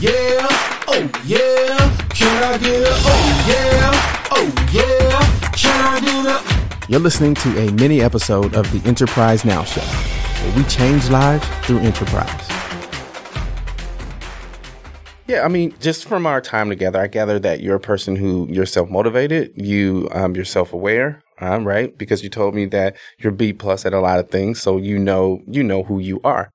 Yeah, oh yeah, can I get a oh yeah, oh yeah, can I get a You're listening to a mini episode of the Enterprise Now Show, where we change lives through enterprise. Yeah, I mean, just from our time together, I gather that you're a person who you're self motivated, you um, you're self aware, um, right? Because you told me that you're B plus at a lot of things, so you know you know who you are.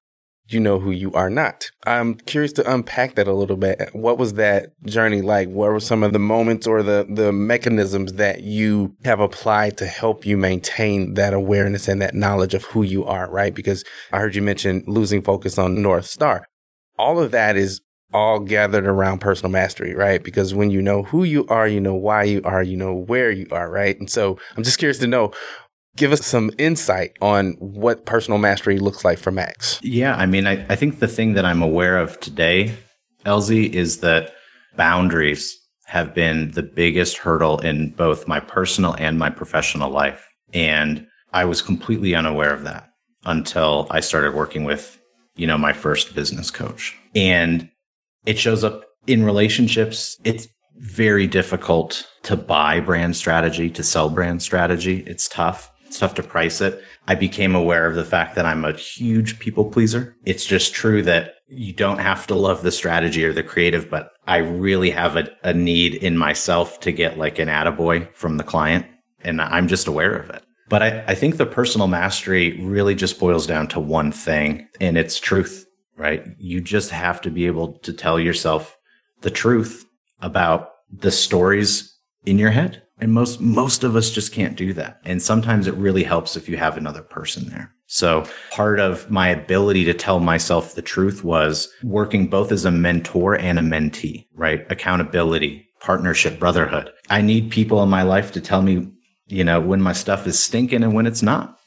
You know who you are not. I'm curious to unpack that a little bit. What was that journey like? What were some of the moments or the the mechanisms that you have applied to help you maintain that awareness and that knowledge of who you are, right? Because I heard you mention losing focus on North Star. All of that is all gathered around personal mastery, right? Because when you know who you are, you know why you are, you know where you are, right? And so I'm just curious to know, give us some insight on what personal mastery looks like for Max. Yeah, I mean, I, I think the thing that I'm aware of today, LZ, is that boundaries have been the biggest hurdle in both my personal and my professional life. And I was completely unaware of that until I started working with, you know, my first business coach. And it shows up in relationships. It's very difficult to buy brand strategy, to sell brand strategy. It's tough. It's tough to price it. I became aware of the fact that I'm a huge people pleaser. It's just true that you don't have to love the strategy or the creative, but I really have a, a need in myself to get like an attaboy from the client. And I'm just aware of it. But I, I think the personal mastery really just boils down to one thing, and it's truth, right? You just have to be able to tell yourself the truth about the stories in your head. And most most of us just can't do that. And sometimes it really helps if you have another person there. So part of my ability to tell myself the truth was working both as a mentor and a mentee, right? Accountability, partnership, brotherhood. I need people in my life to tell me, you know, when my stuff is stinking and when it's not,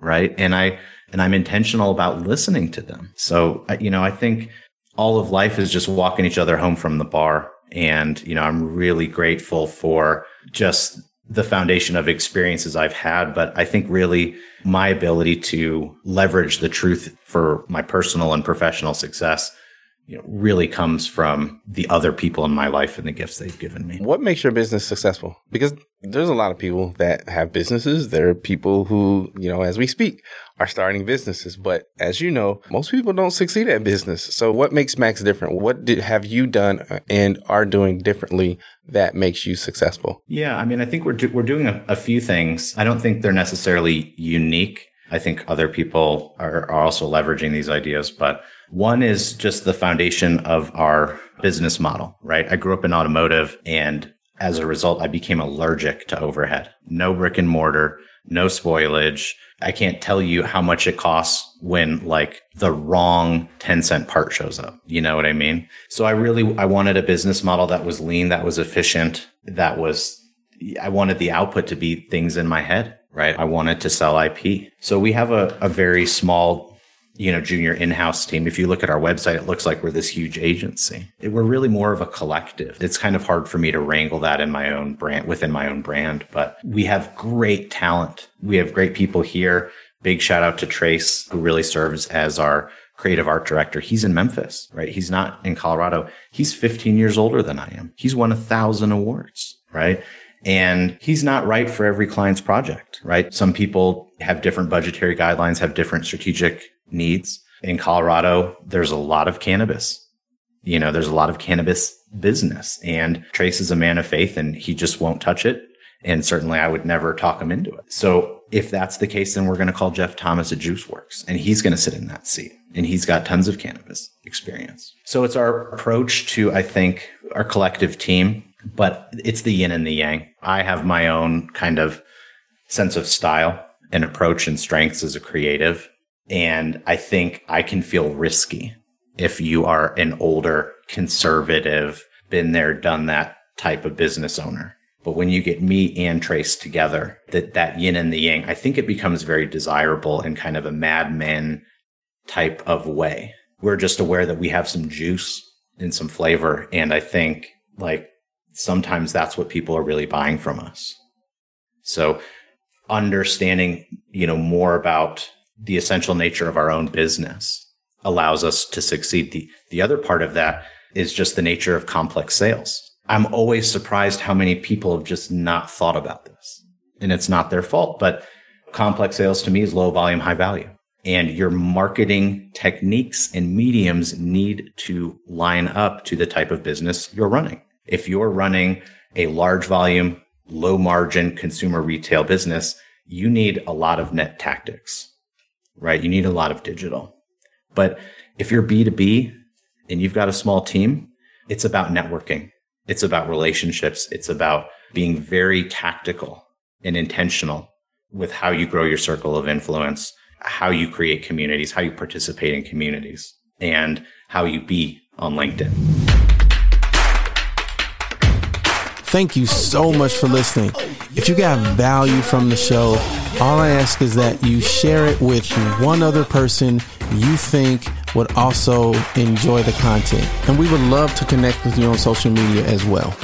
right? And I and I'm intentional about listening to them. So, you know, I think all of life is just walking each other home from the bar and, you know, I'm really grateful for just the foundation of experiences I've had. But I think really my ability to leverage the truth for my personal and professional success you know, really comes from the other people in my life and the gifts they've given me. What makes your business successful? Because there's a lot of people that have businesses. There are people who, you know, as we speak, are starting businesses. But as you know, most people don't succeed at business. So what makes Max different? What did, have you done uh, and are doing differently that makes you successful? Yeah, I mean, I think we're do- we're doing a, a few things. I don't think they're necessarily unique. I think other people are, are also leveraging these ideas, but one is just the foundation of our business model, right? I grew up in automotive and as a result, I became allergic to overhead. No brick and mortar, no spoilage. I can't tell you how much it costs when like the wrong 10 cent part shows up. You know what I mean? So I really, I wanted a business model that was lean, that was efficient, that was, I wanted the output to be things in my head, right? I wanted to sell IP. So we have a, a very small you know, junior in-house team. If you look at our website, it looks like we're this huge agency. We're really more of a collective. It's kind of hard for me to wrangle that in my own brand, within my own brand, but we have great talent. We have great people here. Big shout out to Trace, who really serves as our creative art director. He's in Memphis, right? He's not in Colorado. He's 15 years older than I am. He's won a thousand awards, right? And he's not right for every client's project, right? Some people have different budgetary guidelines, have different strategic needs. In Colorado, there's a lot of cannabis. You know, there's a lot of cannabis business and Trace is a man of faith and he just won't touch it. And certainly I would never talk him into it. So if that's the case, then we're going to call Jeff Thomas at Juice Works and he's going to sit in that seat and he's got tons of cannabis experience. So it's our approach to, I think, our collective team, but it's the yin and the yang. I have my own kind of sense of style and approach and strengths as a creative And I think I can feel risky if you are an older, conservative, been there, done that type of business owner. But when you get me and Trace together, that, that yin and the yang, I think it becomes very desirable in kind of a madman type of way. We're just aware that we have some juice and some flavor. And I think like sometimes that's what people are really buying from us. So understanding, you know, more about the essential nature of our own business allows us to succeed. The, the other part of that is just the nature of complex sales. I'm always surprised how many people have just not thought about this. And it's not their fault, but complex sales to me is low volume, high value. And your marketing techniques and mediums need to line up to the type of business you're running. If you're running a large volume, low margin consumer retail business, you need a lot of net tactics, right? You need a lot of digital. But if you're B2B and you've got a small team, it's about networking. It's about relationships. It's about being very tactical and intentional with how you grow your circle of influence, how you create communities, how you participate in communities, and how you be on LinkedIn. Thank you so much for listening. If you got value from the show, all I ask is that you share it with one other person you think would also enjoy the content. And we would love to connect with you on social media as well.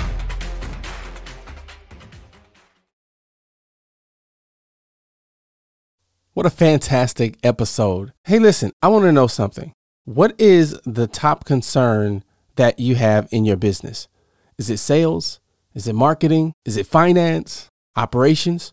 What a fantastic episode. Hey, listen, I want to know something. What is the top concern that you have in your business? Is it sales? Is it marketing? Is it finance? Operations?